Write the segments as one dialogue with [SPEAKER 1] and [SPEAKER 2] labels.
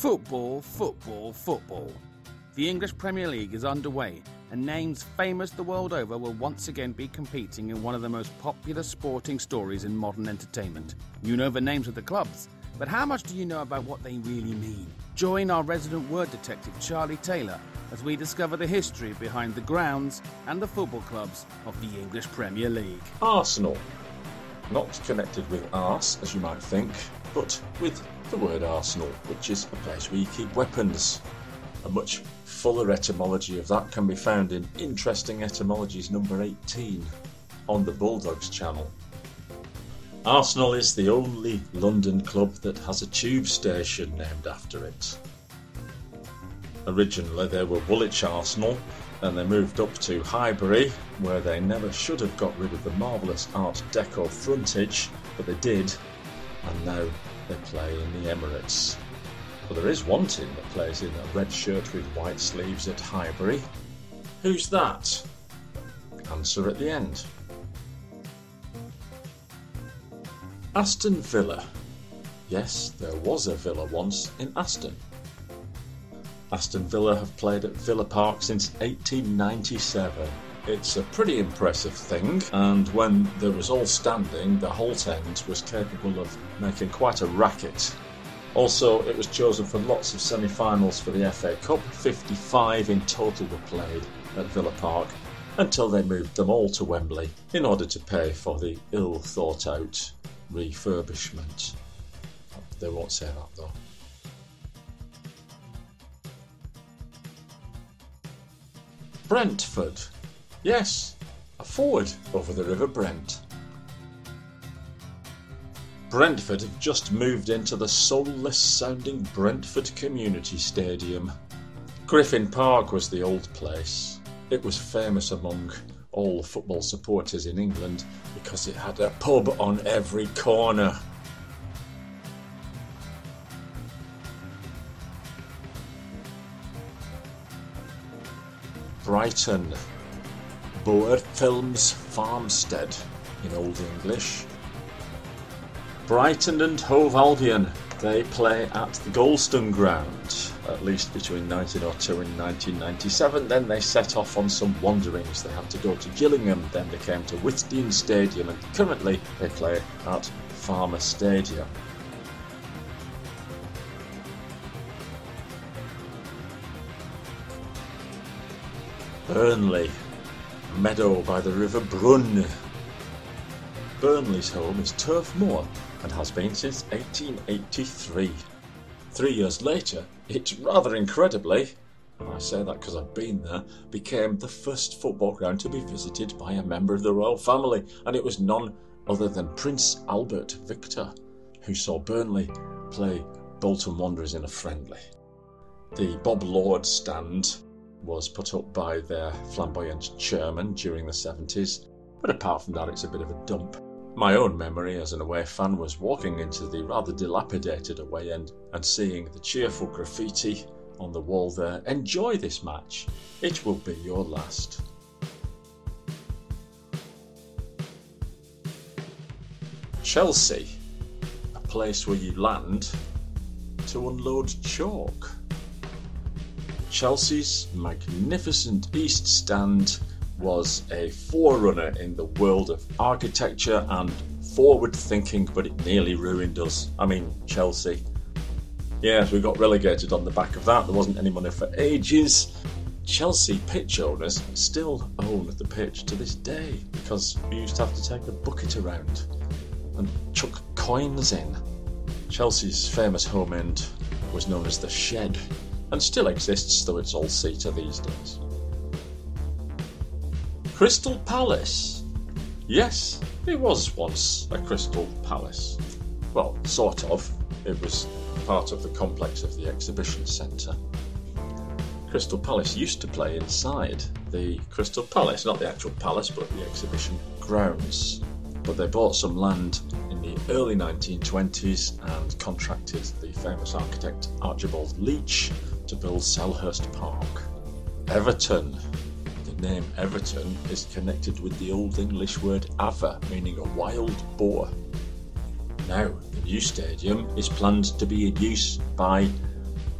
[SPEAKER 1] Football, football, football. The English Premier League is underway, and names famous the world over will once again be competing in one of the most popular sporting stories in modern entertainment. You know the names of the clubs, but how much do you know about what they really mean? Join our resident word detective, Charlie Taylor, as we discover the history behind the grounds and the football clubs of the English Premier League.
[SPEAKER 2] Arsenal. Not connected with arse, as you might think, but with the word arsenal, which is a place where you keep weapons. A much fuller etymology of that can be found in Interesting Etymologies number 18 on the Bulldogz channel. Arsenal is the only London club that has a tube station named after it. Originally they were Woolwich Arsenal, and they moved up to Highbury, where they never should have got rid of the marvellous Art Deco frontage, but they did, and now they play in the Emirates. Well, there is one team that plays in a red shirt with white sleeves at Highbury. Who's that? Answer at the end. Aston Villa. Yes, there was a villa once in Aston. Aston Villa have played at Villa Park since 1897. It's a pretty impressive thing, and when there was all standing, the Holte End was capable of making quite a racket. Also, it was chosen for lots of semi finals for the FA Cup, 55 in total were played at Villa Park, until they moved them all to Wembley in order to pay for the ill thought out refurbishment. They won't say that though. Brentford. Yes, a forward over the River Brent. Brentford have just moved into the soulless sounding Brentford Community Stadium. Griffin Park was the old place. It was famous among all football supporters in England because it had a pub on every corner. Brighton. Beorhthelm's Farmstead in Old English. Brighton and Hove Albion. They play at the Goldstone Ground, at least between 1902 and 1997. Then they set off on some wanderings. They had to go to Gillingham, then they came to Withdean Stadium, and currently they play at Falmer Stadium. Burnley, meadow by the River Brun. Burnley's home is Turf Moor and has been since 1883. Three years later, it rather incredibly, and I say that because I've been there, became the first football ground to be visited by a member of the royal family, and it was none other than Prince Albert Victor, who saw Burnley play Bolton Wanderers in a friendly. The Bob Lord stand was put up by their flamboyant chairman during the 70s, but apart from that, it's a bit of a dump. My own memory as an away fan was walking into the rather dilapidated away end and seeing the cheerful graffiti on the wall there. Enjoy this match, it will be your last. Chelsea, a place where you land to unload chalk. Chelsea's magnificent East Stand was a forerunner in the world of architecture and forward thinking, but it nearly ruined us. I mean, Chelsea. Yes, we got relegated on the back of that. There wasn't any money for ages. Chelsea pitch owners still own the pitch to this day because we used to have to take a bucket around and chuck coins in. Chelsea's famous home end was known as the Shed and still exists, though it's all seater these days. Crystal Palace. Yes, it was once a Crystal Palace. Well, sort of. It was part of the complex of the exhibition centre. Crystal Palace used to play inside the Crystal Palace, not the actual palace, but the exhibition grounds. But they bought some land in the early 1920s and contracted the famous architect Archibald Leitch to build Selhurst Park. Everton. The name Everton is connected with the Old English word aver, meaning a wild boar. Now, the new stadium is planned to be in use by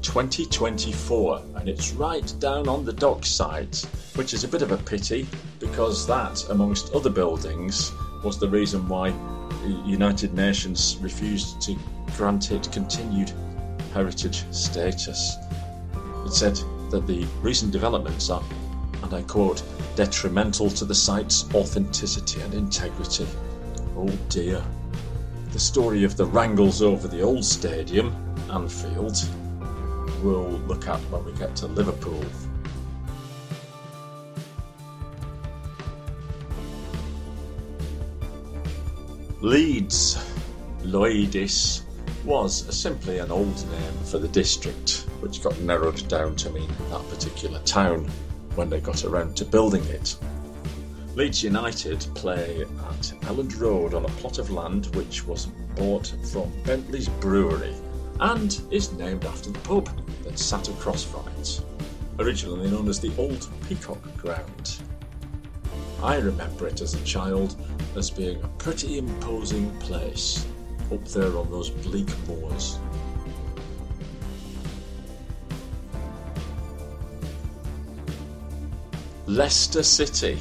[SPEAKER 2] 2024 and it's right down on the dock site, which is a bit of a pity because that, amongst other buildings, was the reason why the United Nations refused to grant it continued heritage status. It said that the recent developments are, and I quote, detrimental to the site's authenticity and integrity. Oh dear. The story of the wrangles over the old stadium, Anfield, we'll look at when we get to Liverpool. Leeds, Loidis, was simply an old name for the district, which got narrowed down to mean that particular town when they got around to building it. Leeds United play at Elland Road on a plot of land which was bought from Bentley's Brewery and is named after the pub that sat across from it, originally known as the Old Peacock Ground. I remember it as a child as being a pretty imposing place up there on those bleak moors. Leicester City.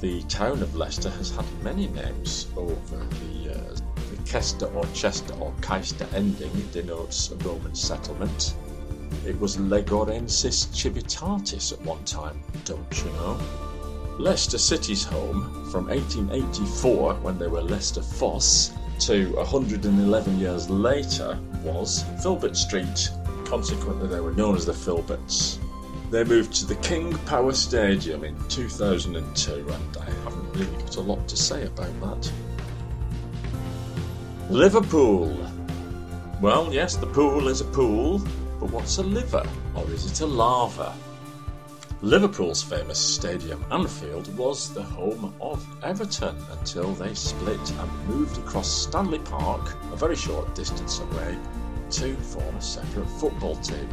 [SPEAKER 2] The town of Leicester has had many names over the years. The Chester or Chester or Caister ending denotes a Roman settlement. It was Legorensis Civitatis at one time, don't you know? Leicester City's home from 1884, when they were Leicester Fosse, to 111 years later was Filbert Street. Consequently, they were known as the Filberts. They moved to the King Power Stadium in 2002, and I haven't really got a lot to say about that. Liverpool. Well, yes, the pool is a pool, but what's a liver? Or is it a lava? Liverpool's famous stadium, Anfield, was the home of Everton until they split and moved across Stanley Park, a very short distance away, to form a separate football team.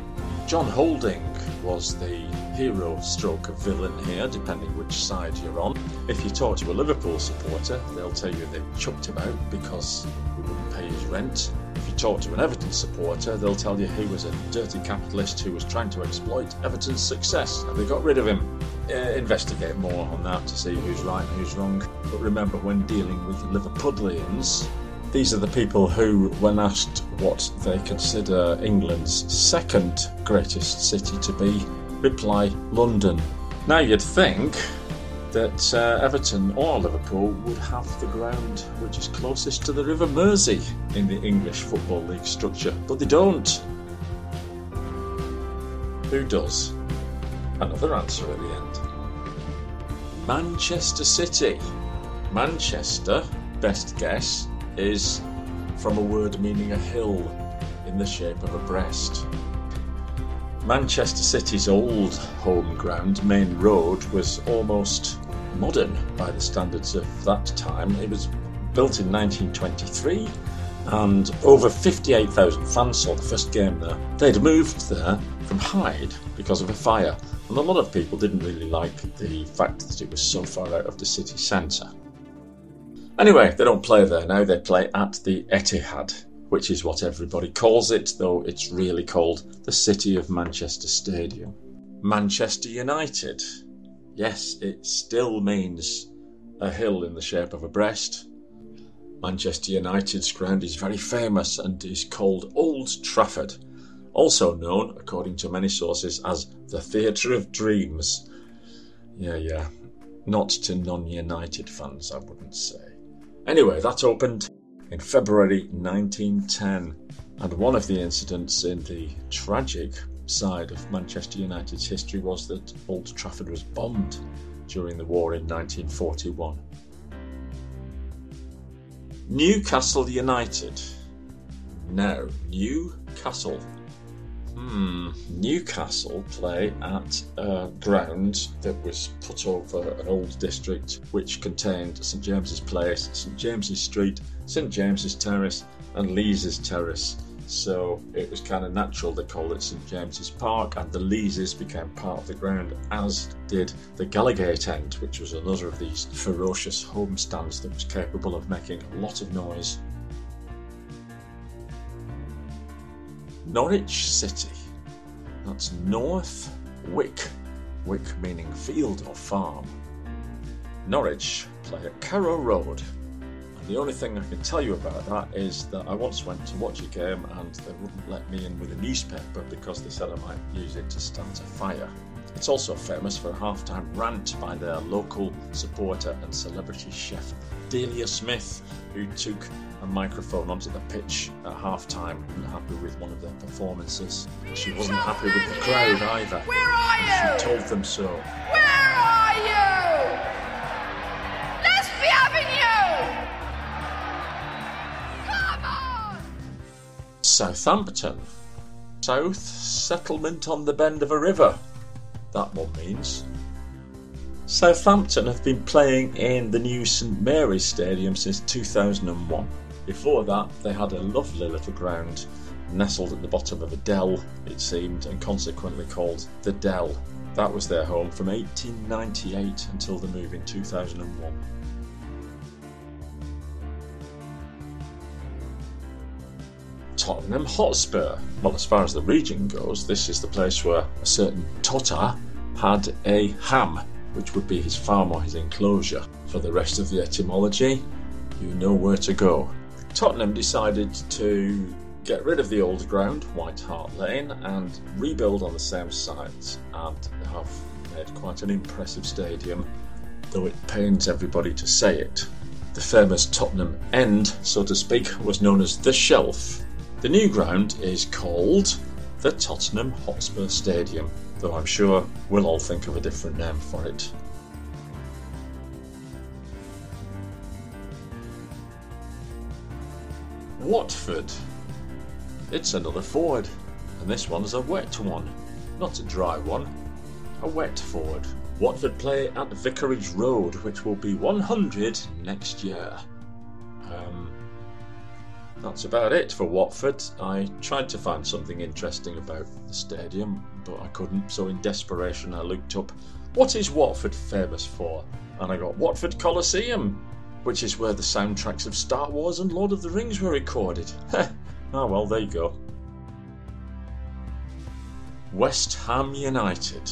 [SPEAKER 2] John Houlding was the hero stroke of villain here, depending which side you're on. If you talk to a Liverpool supporter, they'll tell you they've chucked him out because he wouldn't pay his rent if you talk to an Everton supporter, they'll tell you he was a dirty capitalist who was trying to exploit Everton's success, and they got rid of him. Uh, investigate more on that to see who's right and who's wrong. But remember, when dealing with Liverpudlians, these are the people who, when asked what they consider England's second greatest city to be, reply London. Now you'd think that uh, Everton or Liverpool would have the ground which is closest to the River Mersey in the English Football League structure, but they don't. Who does? Another answer at the end. Manchester City. Manchester, best guess, is from a word meaning a hill in the shape of a breast. Manchester City's old home ground, Maine Road, was almost modern by the standards of that time. It was built in 1923 and over 58,000 fans saw the first game there. They'd moved there from Hyde because of a fire, and a lot of people didn't really like the fact that it was so far out of the city centre. Anyway, they don't play there now, they play at the Etihad, which is what everybody calls it, though it's really called the City of Manchester Stadium. Manchester United Yes, it still means a hill in the shape of a breast. Manchester United's ground is very famous and is called Old Trafford, also known, according to many sources, as the Theatre of Dreams. Yeah, yeah, not to non United fans, I wouldn't say. Anyway, that opened in February 1910, and one of the incidents in the tragic side of Manchester United's history was that Old Trafford was bombed during the war in 1941. Newcastle United. No, Newcastle. Hmm, Newcastle play at a ground that was put over an old district which contained St James's Place, St James's Street, St James's Terrace, and Leazes Terrace so it was kind of natural they called it St James's Park, and the Leazes became part of the ground, as did the Gallowgate end, which was another of these ferocious homestands that was capable of making a lot of noise. Norwich City. That's North Wick, Wick meaning field or farm. Norwich play at Carrow Road. And the only thing I can tell you about that is that I once went to watch a game and they wouldn't let me in with a newspaper because they said I might use it to start a fire. It's also famous for a halftime rant by their local supporter and celebrity chef Delia Smith, who took a microphone onto the pitch at halftime and happy with one of their performances. She wasn't happy with the crowd either.
[SPEAKER 3] Where are you?
[SPEAKER 2] She told them so.
[SPEAKER 3] Where are you? Let's be having you! Come on!
[SPEAKER 2] Southampton. South settlement on the bend of a river. That one means. Southampton have been playing in the new St Mary's Stadium since 2001. Before that, they had a lovely little ground nestled at the bottom of a dell, it seemed, and consequently called the Dell. That was their home from 1898 until the move in 2001. Tottenham Hotspur. Well, as far as the region goes, this is the place where a certain Tota had a ham, which would be his farm or his enclosure. For the rest of the etymology, you know where to go. Tottenham decided to get rid of the old ground, White Hart Lane, and rebuild on the same site and have made quite an impressive stadium, though it pains everybody to say it. The famous Tottenham End, so to speak, was known as the Shelf. The new ground is called the Tottenham Hotspur Stadium, though I'm sure we'll all think of a different name for it. Watford. It's another forward, and this one's a wet one, not a dry one. A wet forward. Watford play at Vicarage Road, which will be 100 next year. Um, that's about it for Watford. I tried to find something interesting about the stadium, but I couldn't, so in desperation I looked up what is Watford famous for? And I got Watford Colosseum, which is where the soundtracks of Star Wars and Lord of the Rings were recorded. ah, well, there you go. West Ham United.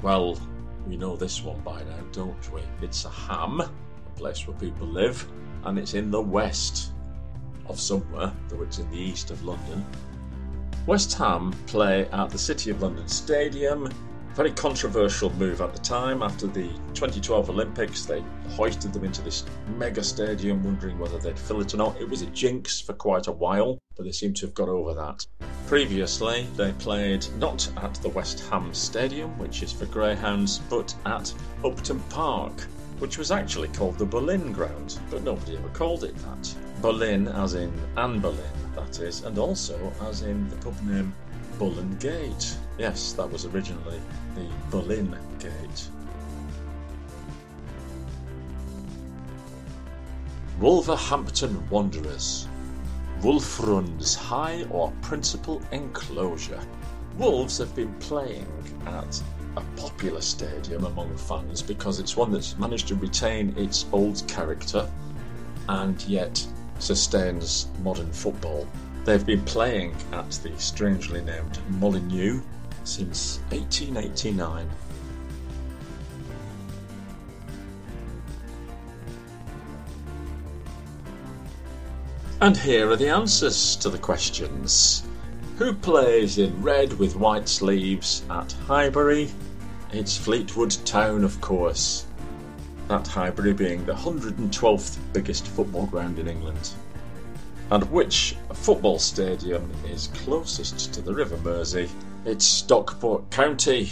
[SPEAKER 2] Well, we know this one by now, don't we? It's a ham, a place where people live, and it's in the west of somewhere, though it's in the east of London. West Ham play at the City of London Stadium very controversial move at the time. After the 2012 Olympics, they hoisted them into this mega stadium, wondering whether they'd fill it or not. It was a jinx for quite a while, but they seem to have got over that. Previously, they played not at the West Ham Stadium, which is for Greyhounds, but at Upton Park, which was actually called the Boleyn Ground, but nobody ever called it that. Boleyn, as in Anne Boleyn, that is, and also as in the pub name Bullen Gate. Yes, that was originally the Boleyn Gate. Wolverhampton Wanderers. Wulfrun's high or principal enclosure. Wolves have been playing at a popular stadium among fans because it's one that's managed to retain its old character and yet sustains modern football. They've been playing at the strangely named Molineux since 1889. And here are the answers to the questions. Who plays in red with white sleeves at Highbury? It's Fleetwood Town, of course. That Highbury being the 112th biggest football ground in England. And which football stadium is closest to the River Mersey? It's Stockport County.